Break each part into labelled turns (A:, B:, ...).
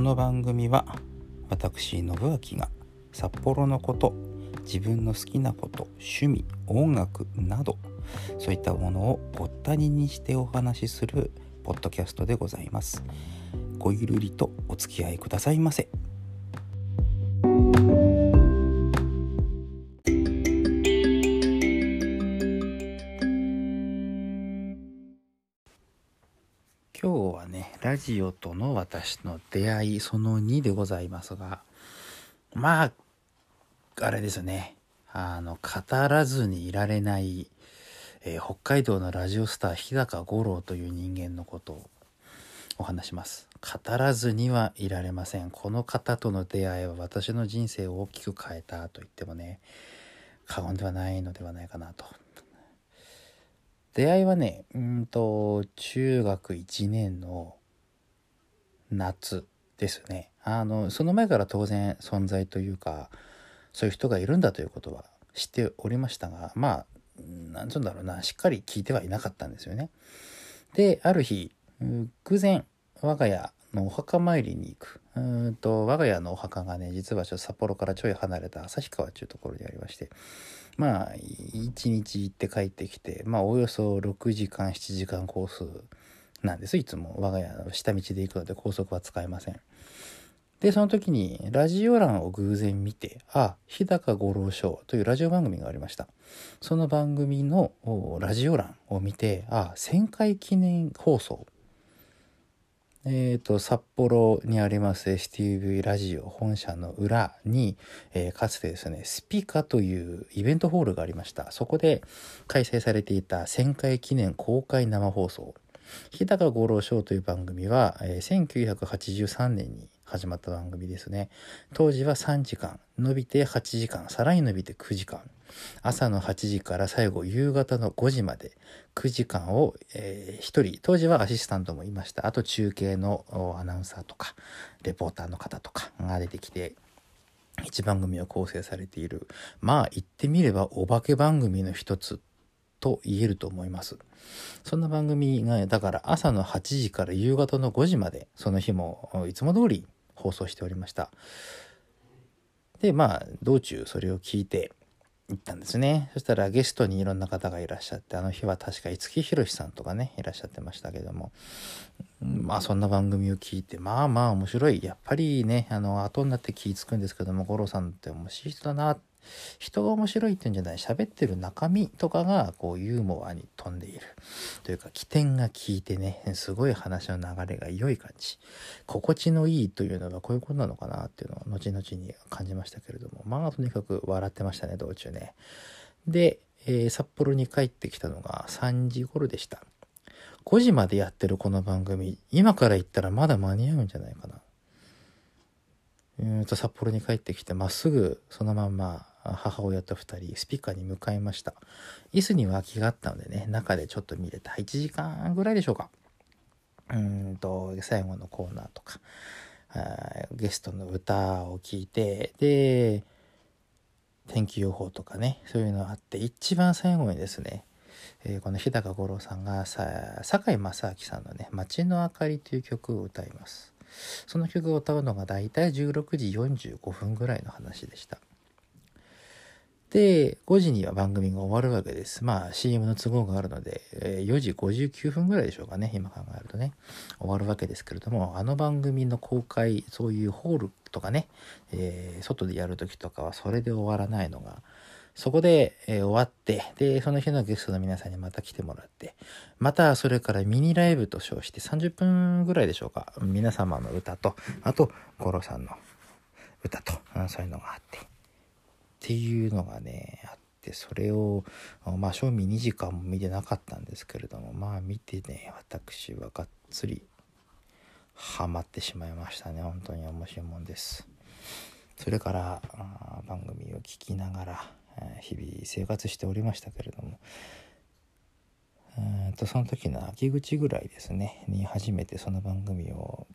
A: この番組は私信明が札幌のこと自分の好きなこと趣味音楽などそういったものをぼったににしてお話しするポッドキャストでございます。ごゆるりとお付き合いくださいませ。ラジオとの私の出会いその2でございますがまああれですね。あの語らずにいられない、えー北海道のラジオスター日高五郎という人間のことをお話します。語らずにはいられません。この方との出会いは私の人生を大きく変えたと言ってもね過言ではないのではないかなと。出会いはねうんと中学1年の夏ですねあのその前から当然存在というかそういう人がいるんだということは知っておりましたがまあなんつうんだろうなしっかり聞いてはいなかったんですよね。である日偶然我が家のお墓参りに行くうんと我が家のお墓がね実はちょっと札幌からちょい離れた旭川というところにありましてまあ一日行って帰ってきてまあおよそ6時間7時間コースなんです。いつも。我が家の下道で行くので高速は使えません。でその時にラジオ欄を偶然見てあ日高五郎ショーというラジオ番組がありました。その番組のラジオ欄を見てあ1000回記念放送。えー、と札幌にあります STV ラジオ本社の裏に、えーかつてですねスピカというイベントホールがありました。そこで開催されていた1000回記念公開生放送。日高五郎ショーという番組は、えー1983年に始まった番組ですね。当時は3時間伸びて8時間さらに伸びて9時間。朝の8時から最後夕方の5時まで9時間を、えー、1人。当時はアシスタントもいました。あと中継のアナウンサーとかレポーターの方とかが出てきて一番組を構成されている。まあ言ってみればお化け番組の一つと言えると思います。そんな番組がだから朝の8時から夕方の5時までその日もいつも通り放送しておりました。でまあ道中それを聞いて行ったんですね。そしたらゲストにいろんな方がいらっしゃってあの日は確か五木ひろしさんとかねいらっしゃってましたけども。うんまあそんな番組を聞いてまあまあ面白い。やっぱりねあの後になって気ぃ付くんですけども五郎さんって面白い人だな人が面白いっていうんじゃない喋ってる中身とかがこうユーモアに富んでいる。というか起点が効いてねすごい話の流れが良い感じ。心地のいいというのはこういうことなのかなっていうのを後々に感じましたけれども。まあとにかく笑ってましたね道中ね。で、えー札幌に帰ってきたのが3時頃でした。5時までやってるこの番組今から行ったらまだ間に合うんじゃないかな。うんと札幌に帰ってきてまっすぐそのまんま母親と2人スピーカーに向かいました。椅子には空きがあったのでね中でちょっと見れた。1時間ぐらいでしょうか。うんと最後のコーナーとかーゲストの歌を聴いてで天気予報とかねそういうのあって一番最後にですね、えーこの日高五郎さんがさ堺正明さんのね「街の明かり」という曲を歌います。その曲を歌うのがだいたい16時45分ぐらいの話でした。で5時には番組が終わるわけです。まあ CM の都合があるので、え4時59分ぐらいでしょうかね。今考えるとね。終わるわけですけれどもあの番組の公開そういうホールとかね、えー外でやる時とかはそれで終わらないのがそこで、えー終わってでその日のゲストの皆さんにまた来てもらってまたそれからミニライブと称して30分ぐらいでしょうか。皆様の歌とあと五郎さんの歌とそういうのがあって。っていうのがねあってそれをまあ正味2時間も見てなかったんですけれどもまあ見てね私はがっつりハマってしまいましたね。本当に面白いもんです。それから番組を聞きながら日々生活しておりましたけれどもうんとその時の秋口ぐらいですねに初めてその番組を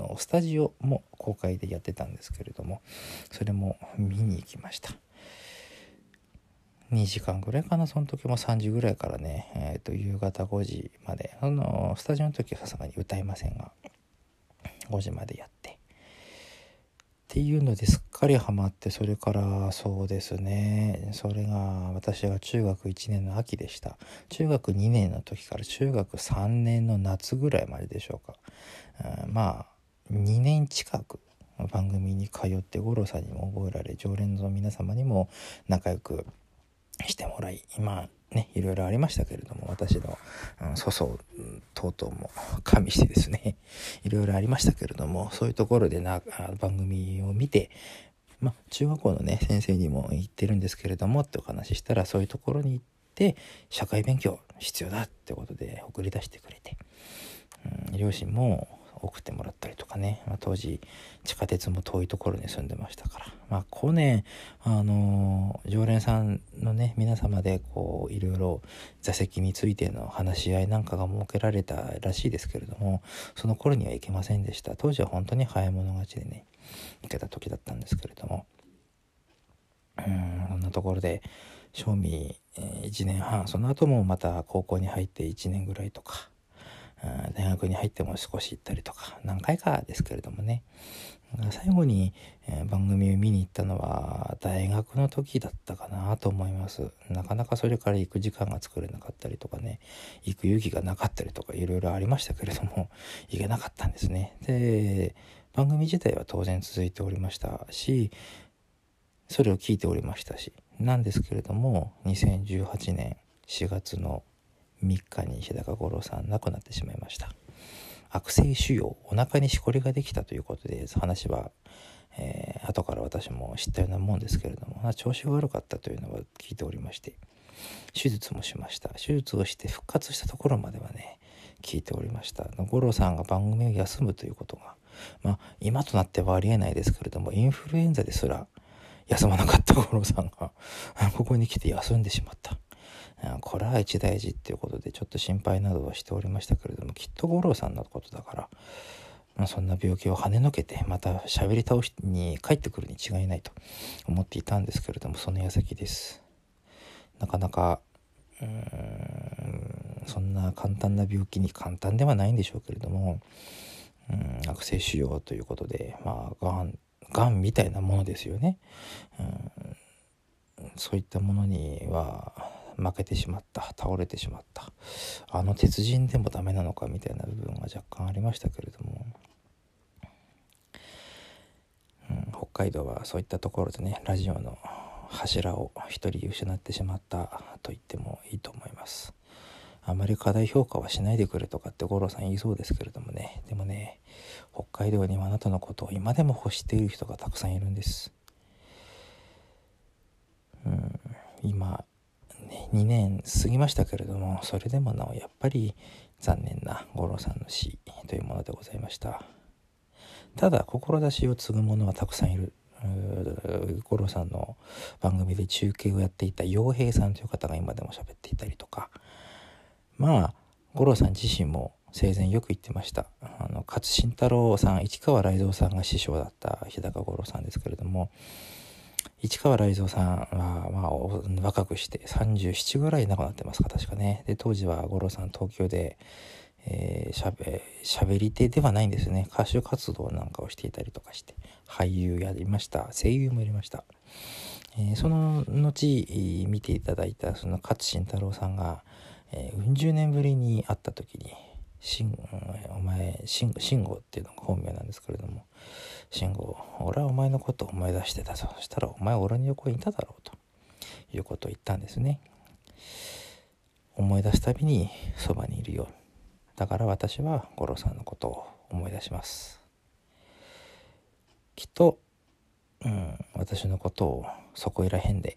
A: のスタジオも公開でやってたんですけれどもそれも見に行きました。2時間ぐらいかなその時も。3時ぐらいからね、えー、と夕方5時まで。あのスタジオの時はさすがに歌いませんが5時までやって。っていうのですっかりハマってそれからそうですね。それが私が中学1年の秋でした。中学2年の時から中学3年の夏ぐらいまででしょうか、うん、まあ2年近く番組に通って五郎さんにも覚えられ常連の皆様にも仲良くしてもらい今ね、いろいろありましたけれども、私の、粗相等々も加味してですね、いろいろありましたけれども、そういうところでな、番組を見て、まあ、中学校のね、先生にも言ってるんですけれどもってお話ししたら、そういうところに行って、社会勉強必要だってことで送り出してくれて、うん、両親も送ってもらったりとかね、まあ、当時地下鉄も遠いところに住んでましたから、まあ、後年、あのー、常連さんのね皆様でこういろいろ座席についての話し合いなんかが設けられたらしいですけれどもその頃には行けませんでした。当時は本当に早い者勝ちでね行けた時だったんですけれども。うんこんなところで賞味1年半その後もまた高校に入って1年ぐらいとか大学に入っても少し行ったりとか何回かですけれどもね。最後に、え番組を見に行ったのは大学の時だったかなと思います。なかなかそれから行く時間が作れなかったりとかね。行く勇気がなかったりとかいろいろありましたけれども 行けなかったんですね。で番組自体は当然続いておりましたしそれを聞いておりましたしなんですけれども2018年4月の3日に日高五郎さん亡くなってしまいました。悪性腫瘍お腹にしこりができたということで話は、えー、後から私も知ったようなもんですけれども調子が悪かったというのは聞いておりまして手術もしました。手術をして復活したところまではね聞いておりました。五郎さんが番組を休むということがまあ今となってはありえないですけれどもインフルエンザですら休まなかった五郎さんがここに来て休んでしまった。これは一大事っていうことでちょっと心配などはしておりましたけれどもきっと五郎さんのことだから、まあ、そんな病気を跳ねのけてまた喋り倒しに帰ってくるに違いないと思っていたんですけれどもその矢先です。なかなかうーんそんな簡単な病気に簡単ではないんでしょうけれどもうん悪性腫瘍ということでまあがんがんみたいなものですよね。うんそういったものには負けてしまった倒れてしまった。あの鉄人でもダメなのかみたいな部分が若干ありましたけれども、うん、北海道はそういったところでねラジオの柱を一人失ってしまったと言ってもいいと思います。あまり過大評価はしないでくれとかって五郎さん言いそうですけれどもね。でもね北海道にはあなたのことを今でも欲している人がたくさんいるんです。うん今2年過ぎましたけれどもそれでもなおやっぱり残念な五郎さんの死というものでございました。ただ志を継ぐ者はたくさんいる。五郎さんの番組で中継をやっていた洋平さんという方が今でも喋っていたりとか。まあ五郎さん自身も生前よく言ってました。あの勝新太郎さん市川雷蔵さんが師匠だった日高五郎さんですけれども市川雷蔵さんは、まあ、若くして37ぐらい亡くなってますか、確かね。で、当時は五郎さん東京で、えー、しゃべ、喋り手ではないんですね。歌手活動なんかをしていたりとかして、俳優やりました。声優もやりました。えー、その後、見ていただいた、その勝新太郎さんが、えー、うん十年ぶりに会った時に、しん、お前、しん、慎吾っていうのが本名なんですけれども、慎吾、俺はお前のことを思い出してたぞ。そしたらお前俺の横にいただろうということを言ったんですね。思い出すたびにそばにいるよ。だから私は五郎さんのことを思い出します。きっと、うん、私のことをそこいらへんで、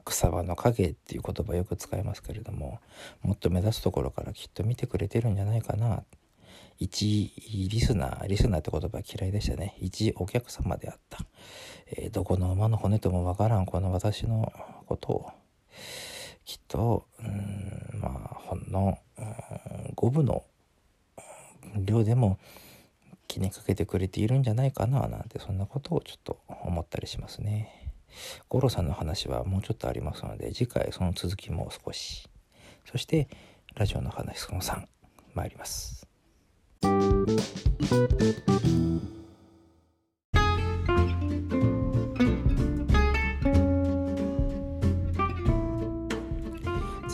A: 草場の影っていう言葉よく使いますけれどももっと目立つところからきっと見てくれてるんじゃないかな。一リスナーリスナーって言葉嫌いでしたね。一お客様であった、えー、どこの馬の骨ともわからんこの私のことをきっとうんまあほんの五分の量でも気にかけてくれているんじゃないかななんてそんなことをちょっと思ったりしますね。五郎さんの話はもうちょっとありますので次回その続きも少し。そしてラジオの話その3参ります。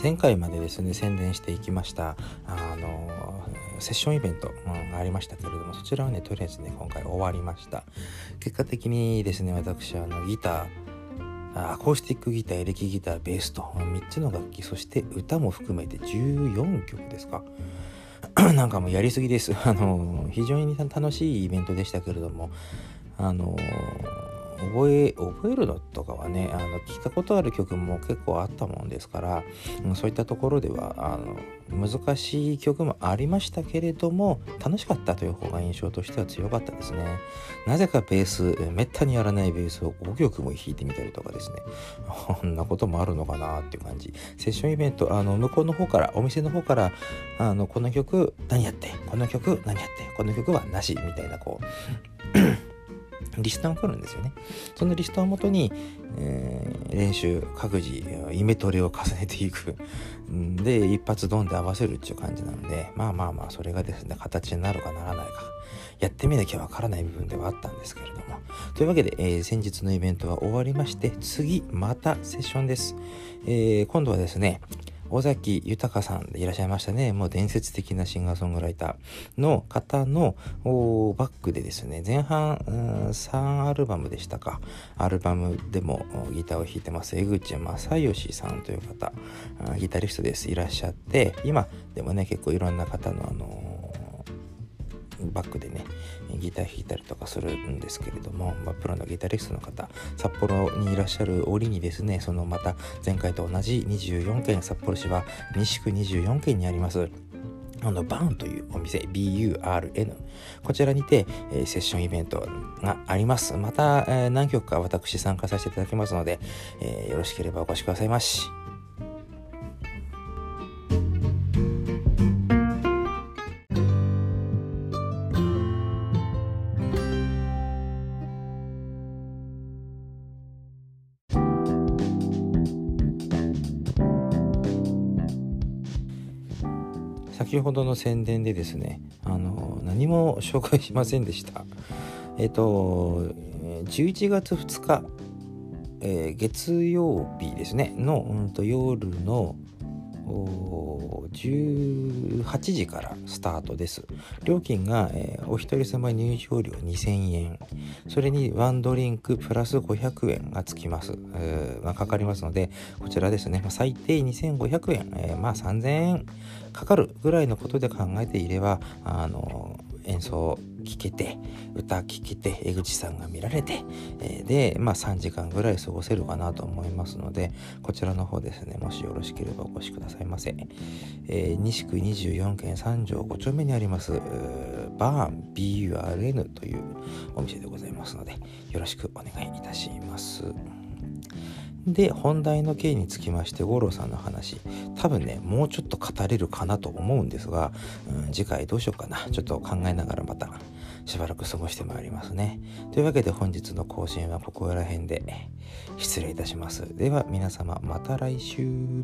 A: 前回までですね宣伝していきましたあのセッションイベント、うん、ありましたけれどもそちらはねとりあえずね今回終わりました。結果的にですね私あのギターアコースティックギターエレキギターベースと3つの楽器そして歌も含めて14曲ですか。なんかもうやりすぎです。あの非常に楽しいイベントでしたけれどもあの覚え覚えるのとかはねあの聞いたことある曲も結構あったもんですから、うん、そういったところではあの難しい曲もありましたけれども楽しかったという方が印象としては強かったですね。なぜかベースめったにやらないベースを5曲も弾いてみたりとかですね。こんなこともあるのかなっていう感じ。セッションイベントあの向こうの方からお店の方からあのこの曲何やってこの曲何やってこの曲はなしみたいなこうリストが来るんですよね。そのリストをもとに、えー、練習、各自、イメトレを重ねていく。で、一発ドンで合わせるっていう感じなので、まあまあまあ、それがですね、形になるかならないか、やってみなきゃわからない部分ではあったんですけれども。というわけで、えー、先日のイベントは終わりまして、次、またセッションです。えー、今度はですね、尾崎豊さんでいらっしゃいましたね。もう伝説的なシンガーソングライターの方のバックでですね、前半3アルバムでしたか。アルバムでもギターを弾いてます、江口正義さんという方、ギタリストです。いらっしゃって、今でもね、結構いろんな方のあのバックでねギター弾いたりとかするんですけれども、まあ、プロのギタリストの方札幌にいらっしゃる折にですねそのまた前回と同じ24件札幌市は西区24県にありますあの、バーンというお店、BURN。こちらにて、えー、セッションイベントがあります。また、えー、何曲か私参加させていただきますので、えー、よろしければお越しくださいまし。先ほどの宣伝でですねあの何も紹介しませんでした。えっと11月2日、えー、月曜日ですねの、うんと、夜の18時からスタートです。料金が、えー、お一人様入場料2000円。それにワンドリンクプラス500円がつきます。え、まあ、かかりますので、こちらですね、まあ、最低2500円、えー、まあ3000円かかるぐらいのことで考えていれば、あの演奏聴けて歌聴けて江口さんが見られて、えー、で、まあ、3時間ぐらい過ごせるかなと思いますのでこちらの方ですねもしよろしければお越しくださいませ、えー、西区24県3条5丁目にありますバーン BURN というお店でございますのでよろしくお願いいたします。で本題の件につきまして五郎さんの話。多分ねもうちょっと語れるかなと思うんですが、うん、次回どうしようかな。ちょっと考えながらまたしばらく過ごしてまいりますね。というわけで本日の更新はここら辺で失礼いたします。では皆様また来週。